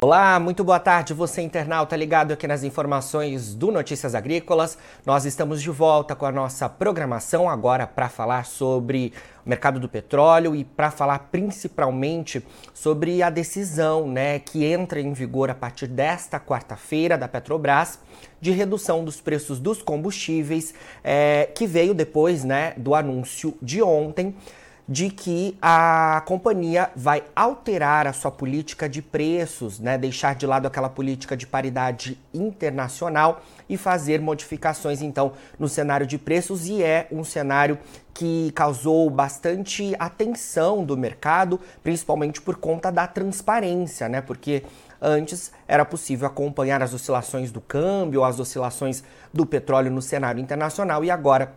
Olá, muito boa tarde, você internauta ligado aqui nas informações do Notícias Agrícolas. Nós estamos de volta com a nossa programação agora para falar sobre o mercado do petróleo e para falar principalmente sobre a decisão né, que entra em vigor a partir desta quarta-feira da Petrobras de redução dos preços dos combustíveis, é, que veio depois né, do anúncio de ontem de que a companhia vai alterar a sua política de preços, né, deixar de lado aquela política de paridade internacional e fazer modificações então no cenário de preços e é um cenário que causou bastante atenção do mercado, principalmente por conta da transparência, né? Porque antes era possível acompanhar as oscilações do câmbio, as oscilações do petróleo no cenário internacional e agora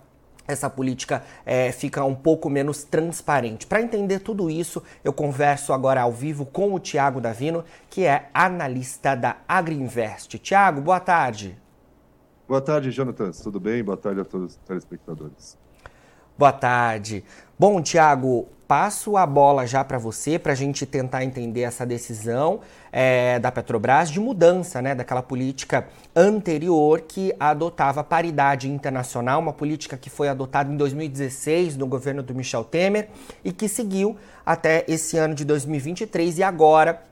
essa política é, fica um pouco menos transparente. Para entender tudo isso, eu converso agora ao vivo com o Tiago Davino, que é analista da Agriinvest. Tiago, boa tarde. Boa tarde, Jonathan. Tudo bem? Boa tarde a todos os telespectadores. Boa tarde. Bom, Tiago, passo a bola já para você para a gente tentar entender essa decisão é, da Petrobras de mudança né, daquela política anterior que adotava paridade internacional, uma política que foi adotada em 2016 no governo do Michel Temer e que seguiu até esse ano de 2023 e agora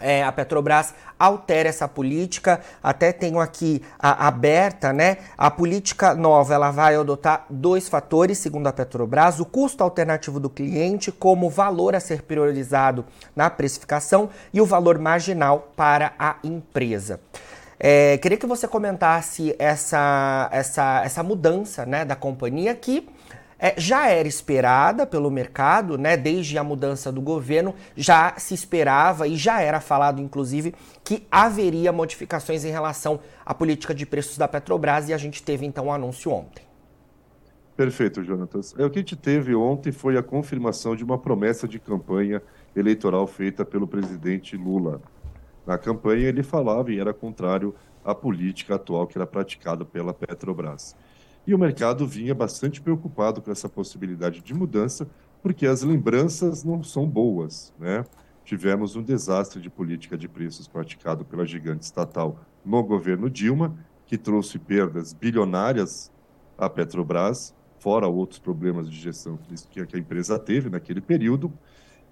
é, a Petrobras altera essa política. Até tenho aqui a, aberta, né? A política nova ela vai adotar dois fatores, segundo a Petrobras: o custo alternativo do cliente como valor a ser priorizado na precificação e o valor marginal para a empresa. É, queria que você comentasse essa, essa, essa mudança né, da companhia que é, já era esperada pelo mercado, né? Desde a mudança do governo, já se esperava e já era falado, inclusive, que haveria modificações em relação à política de preços da Petrobras e a gente teve então o um anúncio ontem. Perfeito, Jonatas. É, o que a gente teve ontem foi a confirmação de uma promessa de campanha eleitoral feita pelo presidente Lula. Na campanha ele falava e era contrário à política atual que era praticada pela Petrobras. E o mercado vinha bastante preocupado com essa possibilidade de mudança, porque as lembranças não são boas. Né? Tivemos um desastre de política de preços praticado pela gigante estatal no governo Dilma, que trouxe perdas bilionárias à Petrobras, fora outros problemas de gestão que a empresa teve naquele período,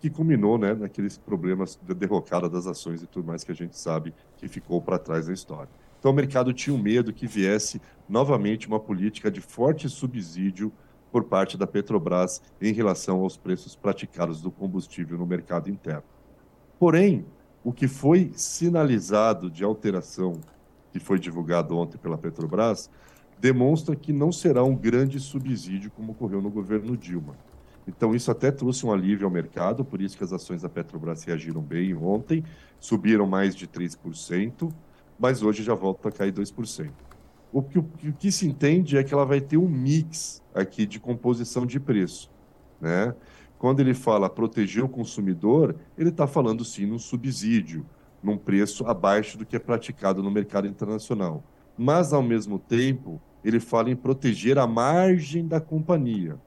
que culminou né, naqueles problemas da derrocada das ações e tudo mais que a gente sabe que ficou para trás da história. Então, o mercado tinha um medo que viesse novamente uma política de forte subsídio por parte da Petrobras em relação aos preços praticados do combustível no mercado interno. Porém, o que foi sinalizado de alteração, que foi divulgado ontem pela Petrobras, demonstra que não será um grande subsídio como ocorreu no governo Dilma. Então, isso até trouxe um alívio ao mercado, por isso que as ações da Petrobras reagiram bem ontem, subiram mais de 3% mas hoje já volta a cair 2%. O que, o que se entende é que ela vai ter um mix aqui de composição de preço. Né? Quando ele fala proteger o consumidor, ele está falando sim num subsídio, num preço abaixo do que é praticado no mercado internacional. Mas, ao mesmo tempo, ele fala em proteger a margem da companhia.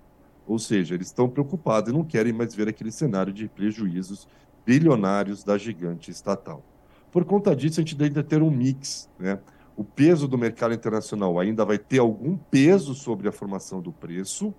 Ou seja, eles estão preocupados e não querem mais ver aquele cenário de prejuízos bilionários da gigante estatal. Por conta disso, a gente ainda ter um mix, né? O peso do mercado internacional ainda vai ter algum peso sobre a formação do preço,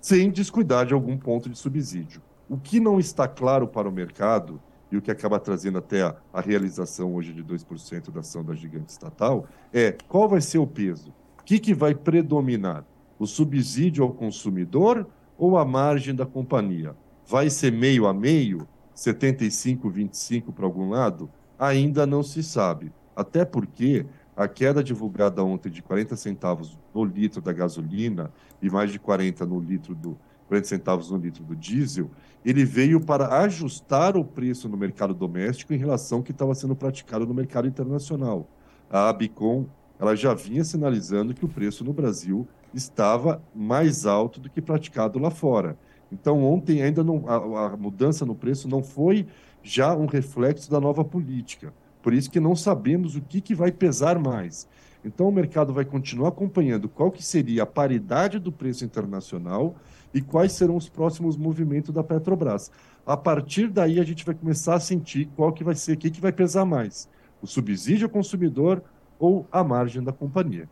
sem descuidar de algum ponto de subsídio. O que não está claro para o mercado, e o que acaba trazendo até a, a realização hoje de 2% da ação da gigante estatal, é qual vai ser o peso? O que, que vai predominar? O subsídio ao consumidor ou a margem da companhia? Vai ser meio a meio? 75, 25 para algum lado? Ainda não se sabe. Até porque a queda divulgada ontem de 40 centavos no litro da gasolina e mais de 40 no litro do 40 centavos no litro do diesel, ele veio para ajustar o preço no mercado doméstico em relação ao que estava sendo praticado no mercado internacional. A Abicom ela já vinha sinalizando que o preço no Brasil estava mais alto do que praticado lá fora. Então, ontem ainda não, a, a mudança no preço não foi já um reflexo da nova política. Por isso que não sabemos o que, que vai pesar mais. Então o mercado vai continuar acompanhando qual que seria a paridade do preço internacional e quais serão os próximos movimentos da Petrobras. A partir daí a gente vai começar a sentir qual que vai ser, o que, que vai pesar mais, o subsídio ao consumidor ou a margem da companhia.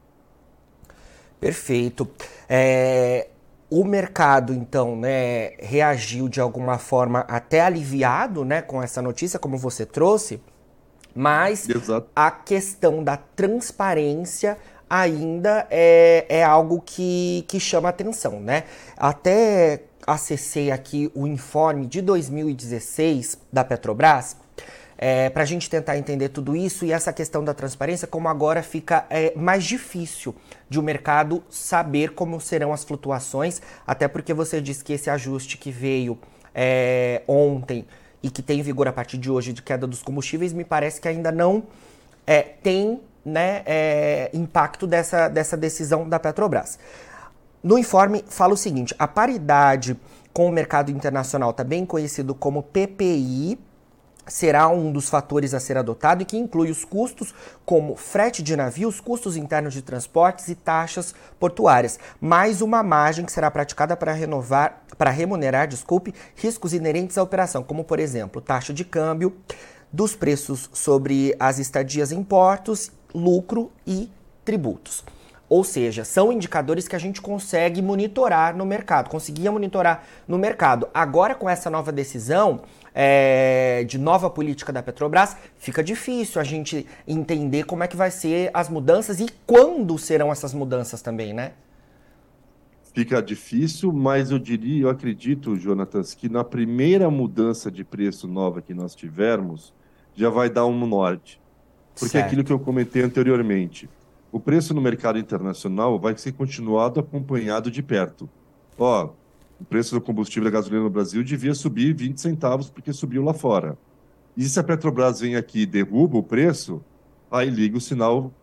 Perfeito. É, o mercado, então, né, reagiu de alguma forma até aliviado, né, com essa notícia, como você trouxe, mas Exato. a questão da transparência ainda é, é algo que, que chama atenção, né? Até acessei aqui o informe de 2016 da Petrobras é, para a gente tentar entender tudo isso e essa questão da transparência, como agora fica é, mais difícil de o mercado saber como serão as flutuações, até porque você disse que esse ajuste que veio é, ontem e que tem vigor a partir de hoje de queda dos combustíveis, me parece que ainda não é, tem né, é, impacto dessa, dessa decisão da Petrobras. No informe fala o seguinte: a paridade com o mercado internacional, também conhecido como PPI, será um dos fatores a ser adotado e que inclui os custos como frete de navios, custos internos de transportes e taxas portuárias, mais uma margem que será praticada para renovar, para remunerar, desculpe, riscos inerentes à operação, como por exemplo, taxa de câmbio, dos preços sobre as estadias em portos, lucro e tributos. Ou seja, são indicadores que a gente consegue monitorar no mercado, conseguia monitorar no mercado. Agora, com essa nova decisão é, de nova política da Petrobras, fica difícil a gente entender como é que vai ser as mudanças e quando serão essas mudanças também, né? Fica difícil, mas eu diria, eu acredito, Jonatas, que na primeira mudança de preço nova que nós tivermos, já vai dar um norte. Porque certo. aquilo que eu comentei anteriormente, o preço no mercado internacional vai ser continuado acompanhado de perto. Ó, o preço do combustível da gasolina no Brasil devia subir 20 centavos porque subiu lá fora. E se a Petrobras vem aqui e derruba o preço, aí liga o sinal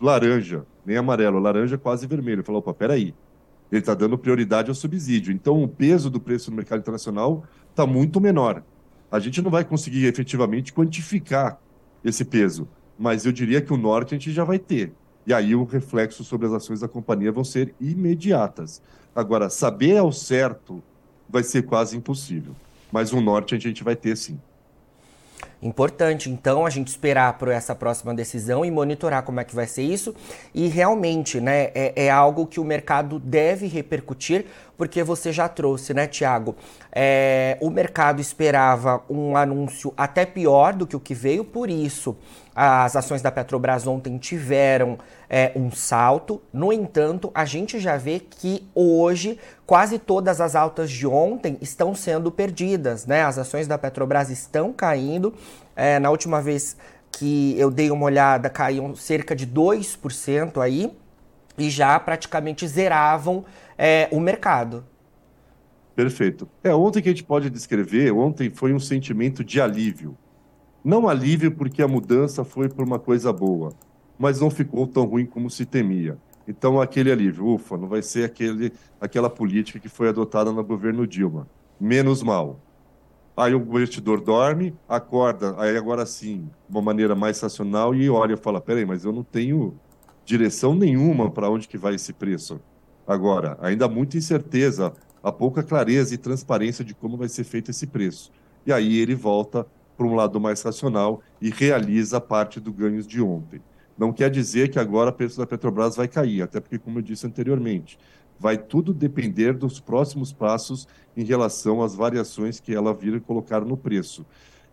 laranja, nem amarelo, laranja quase vermelho. Falou, opa, peraí, ele está dando prioridade ao subsídio. Então o peso do preço no mercado internacional está muito menor. A gente não vai conseguir efetivamente quantificar esse peso, mas eu diria que o norte a gente já vai ter. E aí o reflexo sobre as ações da companhia vão ser imediatas. Agora, saber ao certo vai ser quase impossível. Mas o norte a gente vai ter sim. Importante, então, a gente esperar por essa próxima decisão e monitorar como é que vai ser isso. E realmente, né, é, é algo que o mercado deve repercutir, porque você já trouxe, né, Tiago? É, o mercado esperava um anúncio até pior do que o que veio, por isso as ações da Petrobras ontem tiveram é, um salto. No entanto, a gente já vê que hoje quase todas as altas de ontem estão sendo perdidas, né? As ações da Petrobras estão caindo. É, na última vez que eu dei uma olhada, caíam cerca de 2% aí e já praticamente zeravam é, o mercado. Perfeito. É, ontem que a gente pode descrever, ontem foi um sentimento de alívio. Não alívio porque a mudança foi por uma coisa boa, mas não ficou tão ruim como se temia. Então, aquele alívio, ufa, não vai ser aquele, aquela política que foi adotada no governo Dilma. Menos mal. Aí o investidor dorme, acorda, aí agora sim, de uma maneira mais racional, e olha e fala: peraí, mas eu não tenho direção nenhuma para onde que vai esse preço. Agora, ainda há muita incerteza, há pouca clareza e transparência de como vai ser feito esse preço. E aí ele volta para um lado mais racional e realiza parte do ganhos de ontem. Não quer dizer que agora o preço da Petrobras vai cair, até porque, como eu disse anteriormente, vai tudo depender dos próximos passos em relação às variações que ela vir colocar no preço.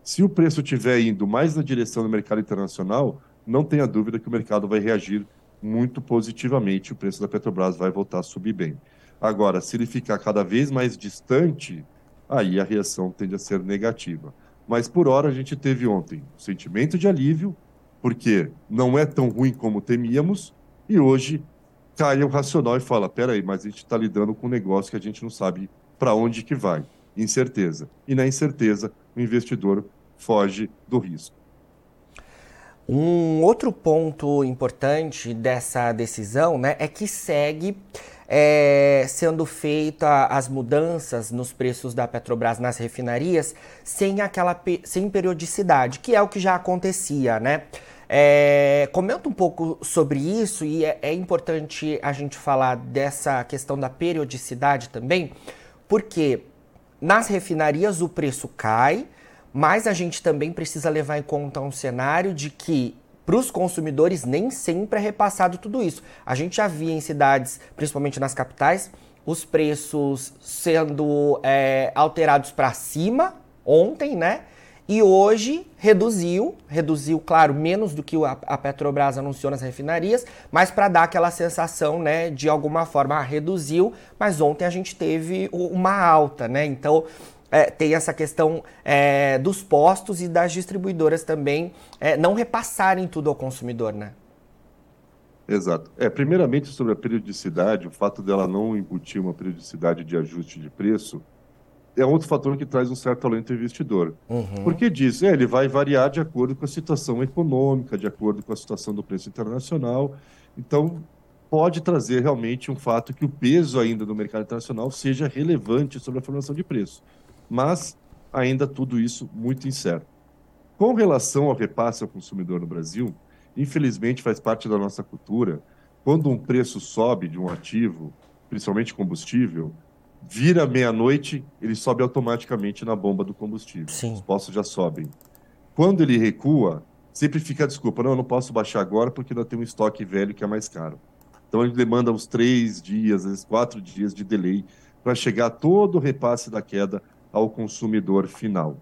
Se o preço estiver indo mais na direção do mercado internacional, não tenha dúvida que o mercado vai reagir muito positivamente, o preço da Petrobras vai voltar a subir bem. Agora, se ele ficar cada vez mais distante, aí a reação tende a ser negativa. Mas por hora a gente teve ontem um sentimento de alívio, porque não é tão ruim como temíamos, e hoje cai o racional e fala: peraí, mas a gente está lidando com um negócio que a gente não sabe para onde que vai. Incerteza. E na incerteza, o investidor foge do risco. Um outro ponto importante dessa decisão né, é que segue é, sendo feitas as mudanças nos preços da Petrobras nas refinarias sem aquela sem periodicidade, que é o que já acontecia, né? É, comenta um pouco sobre isso e é, é importante a gente falar dessa questão da periodicidade também, porque nas refinarias o preço cai, mas a gente também precisa levar em conta um cenário de que para os consumidores nem sempre é repassado tudo isso. A gente já via em cidades, principalmente nas capitais, os preços sendo é, alterados para cima ontem, né? E hoje reduziu, reduziu, claro, menos do que a Petrobras anunciou nas refinarias, mas para dar aquela sensação, né, de alguma forma, ah, reduziu, mas ontem a gente teve uma alta, né? Então, é, tem essa questão é, dos postos e das distribuidoras também é, não repassarem tudo ao consumidor, né? Exato. É, primeiramente sobre a periodicidade, o fato dela não embutir uma periodicidade de ajuste de preço é outro fator que traz um certo alento ao investidor. Uhum. Porque diz, é, ele vai variar de acordo com a situação econômica, de acordo com a situação do preço internacional. Então, pode trazer realmente um fato que o peso ainda do mercado internacional seja relevante sobre a formação de preço mas ainda tudo isso muito incerto. Com relação ao repasse ao consumidor no Brasil, infelizmente faz parte da nossa cultura, quando um preço sobe de um ativo, principalmente combustível, vira meia-noite, ele sobe automaticamente na bomba do combustível. Sim. Os postos já sobem. Quando ele recua, sempre fica a desculpa, não, eu não posso baixar agora porque ainda tem um estoque velho que é mais caro. Então ele demanda uns três dias, às vezes quatro dias de delay para chegar todo o repasse da queda ao consumidor final.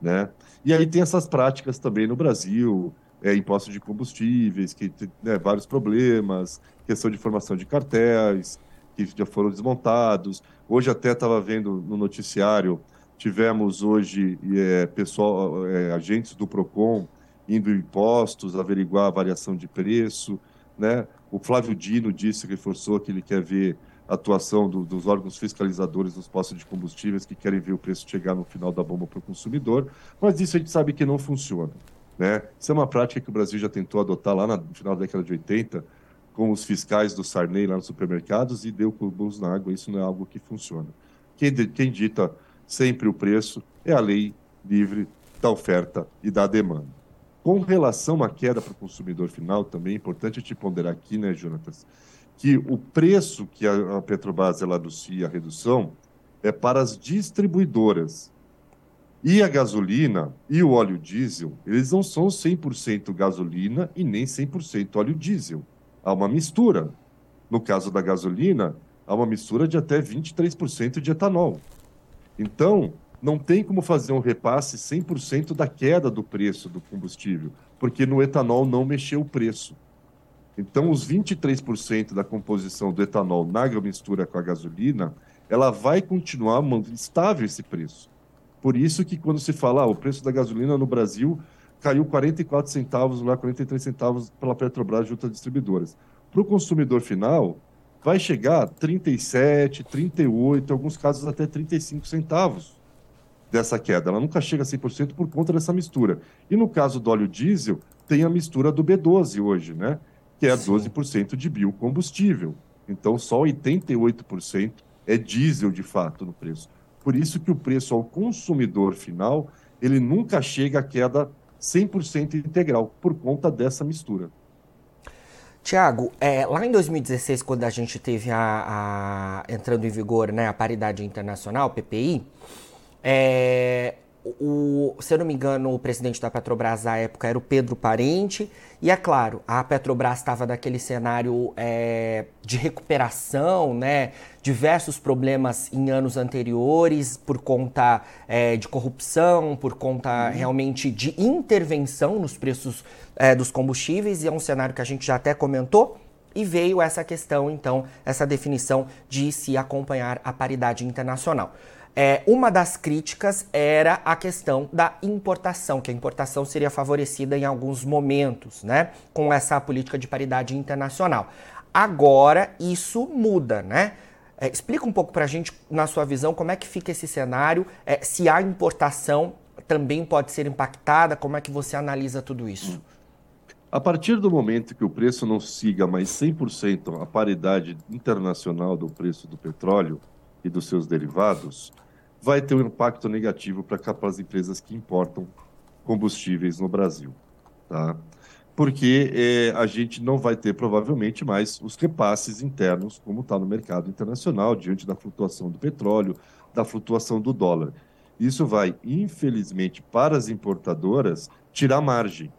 Né? E aí tem essas práticas também no Brasil, é, impostos de combustíveis, que tem né, vários problemas, questão de formação de cartéis, que já foram desmontados. Hoje até estava vendo no noticiário, tivemos hoje é, pessoal, é, agentes do PROCON indo em impostos, averiguar a variação de preço. Né? O Flávio Dino disse, reforçou que ele quer ver atuação do, dos órgãos fiscalizadores dos postos de combustíveis que querem ver o preço chegar no final da bomba para o consumidor, mas isso a gente sabe que não funciona. Né? Isso é uma prática que o Brasil já tentou adotar lá no final da década de 80, com os fiscais do Sarney lá nos supermercados e deu curbos na água. Isso não é algo que funciona. Quem, quem dita sempre o preço é a lei livre da oferta e da demanda. Com relação à queda para o consumidor final, também é importante te ponderar aqui, né, Jonatas, que o preço que a Petrobras ela anuncia a redução é para as distribuidoras. E a gasolina e o óleo diesel, eles não são 100% gasolina e nem 100% óleo diesel. Há uma mistura. No caso da gasolina, há uma mistura de até 23% de etanol. Então, não tem como fazer um repasse 100% da queda do preço do combustível, porque no etanol não mexeu o preço. Então, os 23% da composição do etanol na mistura com a gasolina, ela vai continuar estável esse preço. Por isso que quando se fala, ah, o preço da gasolina no Brasil caiu 44 centavos, lá 43 centavos pela Petrobras junto às distribuidoras. Para o consumidor final, vai chegar a 37, 38, em alguns casos até 35 centavos dessa queda. Ela nunca chega a 100% por conta dessa mistura. E no caso do óleo diesel, tem a mistura do B12 hoje, né? Que é 12% de biocombustível. Então, só 88% é diesel de fato no preço. Por isso que o preço ao consumidor final, ele nunca chega à queda 100% integral, por conta dessa mistura. Tiago, é, lá em 2016, quando a gente teve a, a, entrando em vigor né, a paridade internacional, PPI, é, o, se eu não me engano, o presidente da Petrobras à época era o Pedro Parente. E é claro, a Petrobras estava naquele cenário é, de recuperação, né? Diversos problemas em anos anteriores por conta é, de corrupção, por conta uhum. realmente de intervenção nos preços é, dos combustíveis. E é um cenário que a gente já até comentou. E veio essa questão, então, essa definição de se acompanhar a paridade internacional. É, uma das críticas era a questão da importação, que a importação seria favorecida em alguns momentos, né, com essa política de paridade internacional. Agora isso muda, né? É, explica um pouco para a gente, na sua visão, como é que fica esse cenário, é, se a importação também pode ser impactada, como é que você analisa tudo isso? A partir do momento que o preço não siga mais 100% a paridade internacional do preço do petróleo e dos seus derivados, vai ter um impacto negativo para as empresas que importam combustíveis no Brasil. Tá? Porque é, a gente não vai ter provavelmente mais os repasses internos, como está no mercado internacional, diante da flutuação do petróleo, da flutuação do dólar. Isso vai, infelizmente, para as importadoras, tirar margem,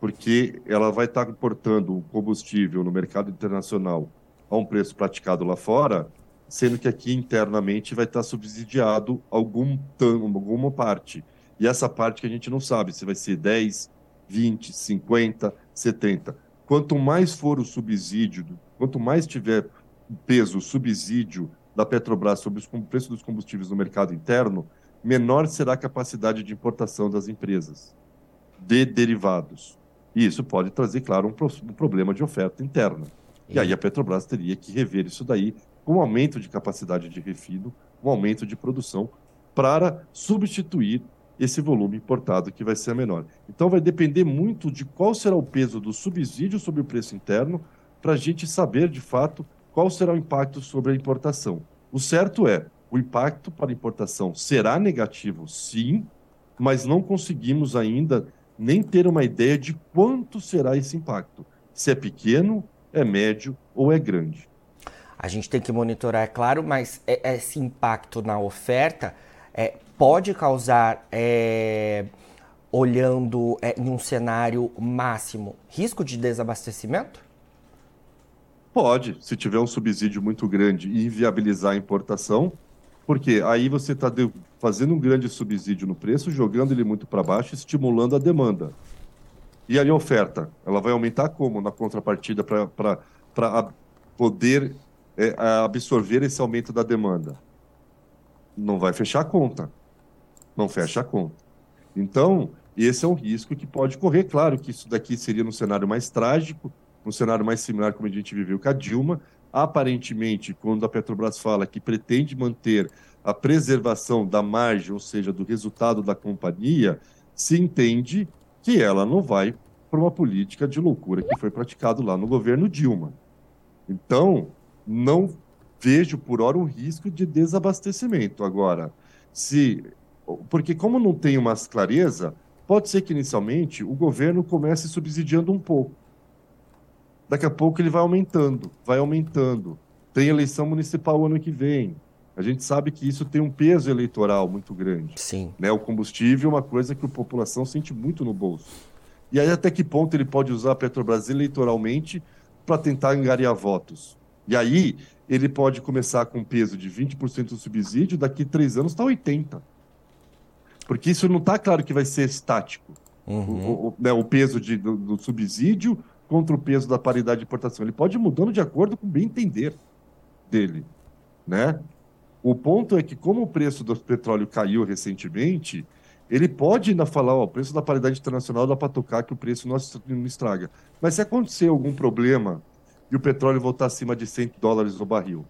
porque ela vai estar importando o combustível no mercado internacional a um preço praticado lá fora, sendo que aqui internamente vai estar subsidiado algum alguma parte. E essa parte que a gente não sabe se vai ser 10, 20, 50, 70. Quanto mais for o subsídio, quanto mais tiver peso o subsídio da Petrobras sobre o preço dos combustíveis no mercado interno, menor será a capacidade de importação das empresas de derivados. E isso pode trazer, claro, um, um problema de oferta interna. E aí a Petrobras teria que rever isso daí com um aumento de capacidade de refino, um aumento de produção para substituir esse volume importado que vai ser menor. Então vai depender muito de qual será o peso do subsídio sobre o preço interno para a gente saber de fato qual será o impacto sobre a importação. O certo é, o impacto para a importação será negativo, sim, mas não conseguimos ainda nem ter uma ideia de quanto será esse impacto. Se é pequeno, é médio ou é grande. A gente tem que monitorar, é claro, mas é, esse impacto na oferta é, pode causar, é, olhando é, em um cenário máximo, risco de desabastecimento? Pode, se tiver um subsídio muito grande e inviabilizar a importação, porque aí você está fazendo um grande subsídio no preço, jogando ele muito para baixo, estimulando a demanda. E aí a oferta, ela vai aumentar como na contrapartida para poder é, absorver esse aumento da demanda? Não vai fechar a conta. Não fecha a conta. Então, esse é um risco que pode correr. Claro que isso daqui seria no cenário mais trágico, um cenário mais similar como a gente viveu com a Dilma. Aparentemente, quando a Petrobras fala que pretende manter a preservação da margem, ou seja, do resultado da companhia, se entende que ela não vai para uma política de loucura que foi praticado lá no governo Dilma. Então, não vejo por hora um risco de desabastecimento. Agora, se porque como não tem uma clareza, pode ser que inicialmente o governo comece subsidiando um pouco. Daqui a pouco ele vai aumentando, vai aumentando. Tem eleição municipal ano que vem. A gente sabe que isso tem um peso eleitoral muito grande. Sim. Né? O combustível é uma coisa que a população sente muito no bolso. E aí até que ponto ele pode usar a Petrobras eleitoralmente para tentar angariar votos? E aí ele pode começar com peso de 20% do subsídio, daqui três anos está 80%. Porque isso não está claro que vai ser estático. Uhum. O, o, né, o, peso de, do, do, subsídio contra o peso da paridade de importação. Ele pode ir mudando de acordo com o bem entender dele. Né? O ponto é que, como o preço do petróleo caiu recentemente, ele pode ainda falar, ó, o preço da paridade internacional dá para tocar que o preço não estraga. Mas se acontecer algum problema e o petróleo voltar acima de 100 dólares no barril,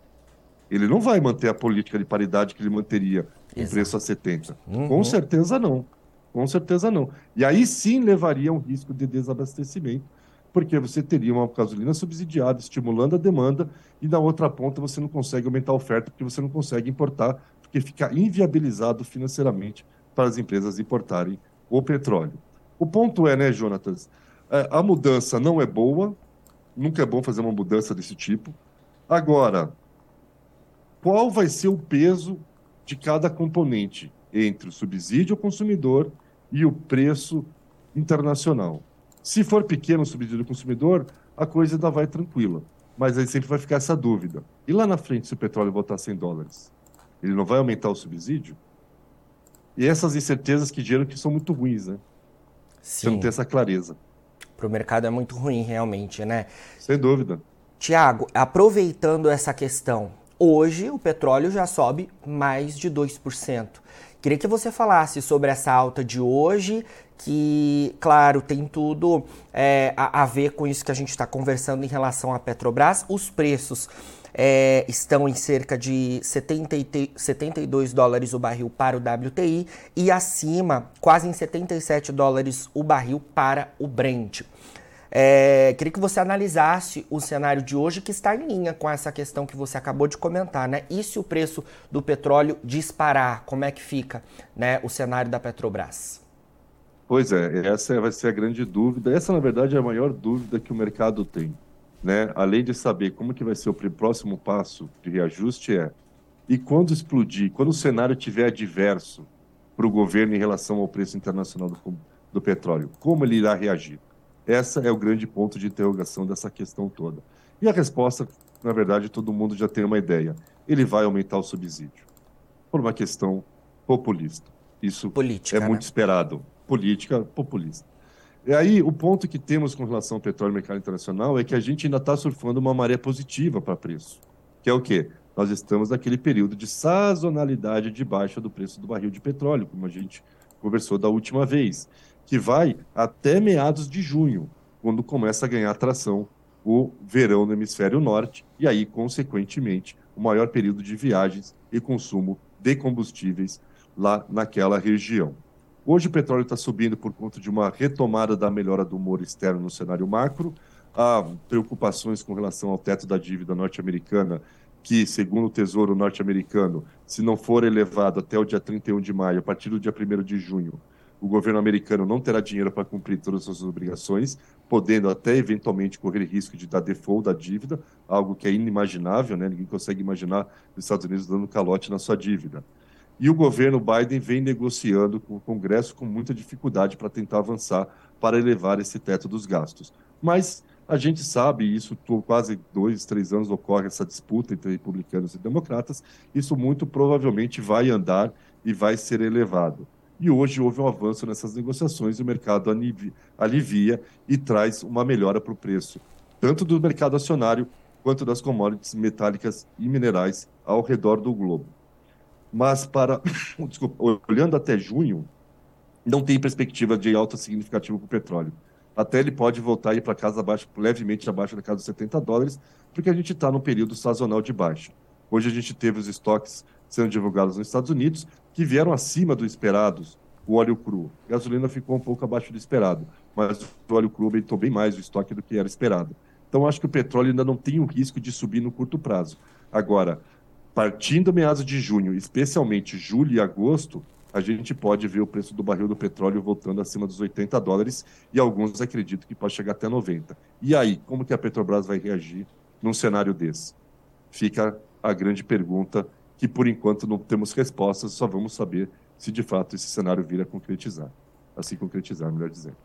ele não vai manter a política de paridade que ele manteria em preço a 70. Uhum. Com certeza não. Com certeza não. E aí sim levaria um risco de desabastecimento, porque você teria uma gasolina subsidiada, estimulando a demanda, e na outra ponta você não consegue aumentar a oferta, porque você não consegue importar, porque fica inviabilizado financeiramente para as empresas importarem o petróleo. O ponto é, né, Jonatas, é, a mudança não é boa, nunca é bom fazer uma mudança desse tipo. Agora, qual vai ser o peso de cada componente entre o subsídio ao consumidor e o preço internacional? Se for pequeno o subsídio ao consumidor, a coisa ainda vai tranquila. Mas aí sempre vai ficar essa dúvida. E lá na frente, se o petróleo voltar a 100 dólares? Ele não vai aumentar o subsídio? E essas incertezas que geram que são muito ruins, né? Sim. Você não tem essa clareza. Para o mercado é muito ruim, realmente, né? Sem dúvida. Tiago, aproveitando essa questão, hoje o petróleo já sobe mais de 2%. Queria que você falasse sobre essa alta de hoje, que, claro, tem tudo é, a, a ver com isso que a gente está conversando em relação à Petrobras. Os preços é, estão em cerca de 70, 72 dólares o barril para o WTI e acima, quase em 77 dólares o barril para o Brent. É, queria que você analisasse o cenário de hoje que está em linha com essa questão que você acabou de comentar, né? E se o preço do petróleo disparar, como é que fica né, o cenário da Petrobras? Pois é, essa vai ser a grande dúvida. Essa, na verdade, é a maior dúvida que o mercado tem né, além de saber como que vai ser o próximo passo de reajuste, é E quando explodir, quando o cenário tiver adverso para o governo em relação ao preço internacional do, do petróleo, como ele irá reagir? Essa é o grande ponto de interrogação dessa questão toda. E a resposta, na verdade, todo mundo já tem uma ideia. Ele vai aumentar o subsídio. Por uma questão populista. Isso Política, é né? muito esperado. Política populista. E aí, o ponto que temos com relação ao petróleo e mercado internacional é que a gente ainda está surfando uma maré positiva para preço. Que é o quê? Nós estamos naquele período de sazonalidade de baixa do preço do barril de petróleo, como a gente conversou da última vez, que vai até meados de junho, quando começa a ganhar atração o verão no hemisfério norte e aí, consequentemente, o maior período de viagens e consumo de combustíveis lá naquela região. Hoje o petróleo está subindo por conta de uma retomada da melhora do humor externo no cenário macro. Há preocupações com relação ao teto da dívida norte-americana, que, segundo o Tesouro norte-americano, se não for elevado até o dia 31 de maio, a partir do dia 1 de junho, o governo americano não terá dinheiro para cumprir todas as suas obrigações, podendo até eventualmente correr risco de dar default da dívida, algo que é inimaginável, né? ninguém consegue imaginar os Estados Unidos dando calote na sua dívida. E o governo Biden vem negociando com o Congresso com muita dificuldade para tentar avançar para elevar esse teto dos gastos. Mas a gente sabe, isso quase dois, três anos ocorre essa disputa entre republicanos e democratas, isso muito provavelmente vai andar e vai ser elevado. E hoje houve um avanço nessas negociações e o mercado alivia e traz uma melhora para o preço, tanto do mercado acionário quanto das commodities metálicas e minerais ao redor do globo mas para desculpa, olhando até junho, não tem perspectiva de alta significativa para o petróleo. Até ele pode voltar ir para casa abaixo, levemente abaixo da casa dos 70 dólares, porque a gente está num período sazonal de baixa. Hoje a gente teve os estoques sendo divulgados nos Estados Unidos, que vieram acima do esperados, o óleo cru. A gasolina ficou um pouco abaixo do esperado, mas o óleo cru aumentou bem mais o estoque do que era esperado. Então, acho que o petróleo ainda não tem o risco de subir no curto prazo. Agora, partindo meados de junho, especialmente julho e agosto, a gente pode ver o preço do barril do petróleo voltando acima dos 80 dólares e alguns acreditam que pode chegar até 90. E aí, como que a Petrobras vai reagir num cenário desse? Fica a grande pergunta que por enquanto não temos respostas, só vamos saber se de fato esse cenário vir a concretizar. Assim concretizar, melhor dizendo.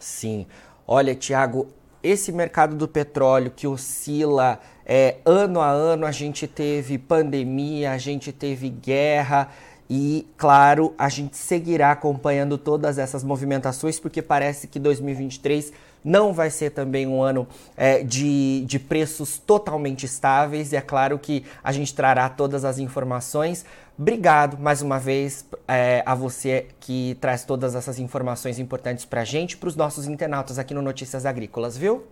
Sim. Olha, Tiago, esse mercado do petróleo que oscila é, ano a ano, a gente teve pandemia, a gente teve guerra. E, claro, a gente seguirá acompanhando todas essas movimentações, porque parece que 2023 não vai ser também um ano é, de, de preços totalmente estáveis. E é claro que a gente trará todas as informações. Obrigado mais uma vez é, a você que traz todas essas informações importantes para a gente, para os nossos internautas aqui no Notícias Agrícolas, viu?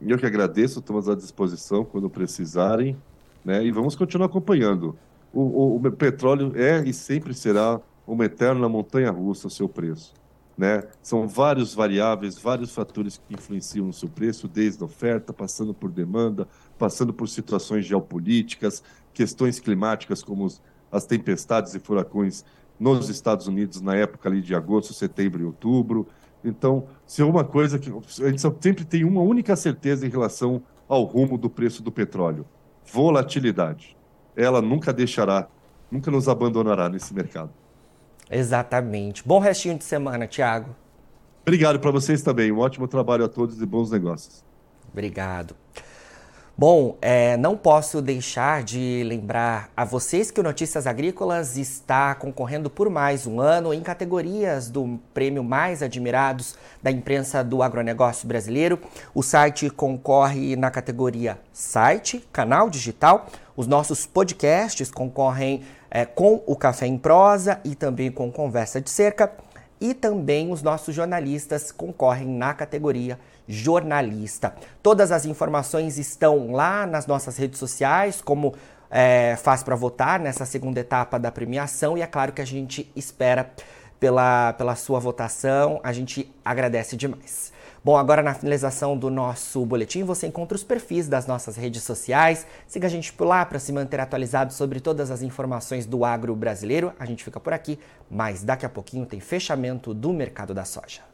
Eu que agradeço, estamos à disposição quando precisarem, né? E vamos continuar acompanhando. O, o, o petróleo é e sempre será uma eterna montanha-russa o seu preço. Né? São vários variáveis, vários fatores que influenciam no seu preço, desde oferta, passando por demanda, passando por situações geopolíticas, questões climáticas como as tempestades e furacões nos Estados Unidos na época ali de agosto, setembro e outubro. Então, se é uma coisa que a gente sempre tem uma única certeza em relação ao rumo do preço do petróleo: volatilidade. Ela nunca deixará, nunca nos abandonará nesse mercado. Exatamente. Bom restinho de semana, Tiago. Obrigado para vocês também. Um ótimo trabalho a todos e bons negócios. Obrigado. Bom, é, não posso deixar de lembrar a vocês que o Notícias Agrícolas está concorrendo por mais um ano em categorias do prêmio Mais Admirados da imprensa do agronegócio brasileiro. O site concorre na categoria Site, Canal Digital. Os nossos podcasts concorrem é, com o Café em Prosa e também com Conversa de Cerca. E também os nossos jornalistas concorrem na categoria jornalista. Todas as informações estão lá nas nossas redes sociais, como é, faz para votar nessa segunda etapa da premiação. E é claro que a gente espera pela, pela sua votação, a gente agradece demais. Bom, agora na finalização do nosso boletim você encontra os perfis das nossas redes sociais. Siga a gente por lá para se manter atualizado sobre todas as informações do agro brasileiro. A gente fica por aqui, mas daqui a pouquinho tem fechamento do mercado da soja.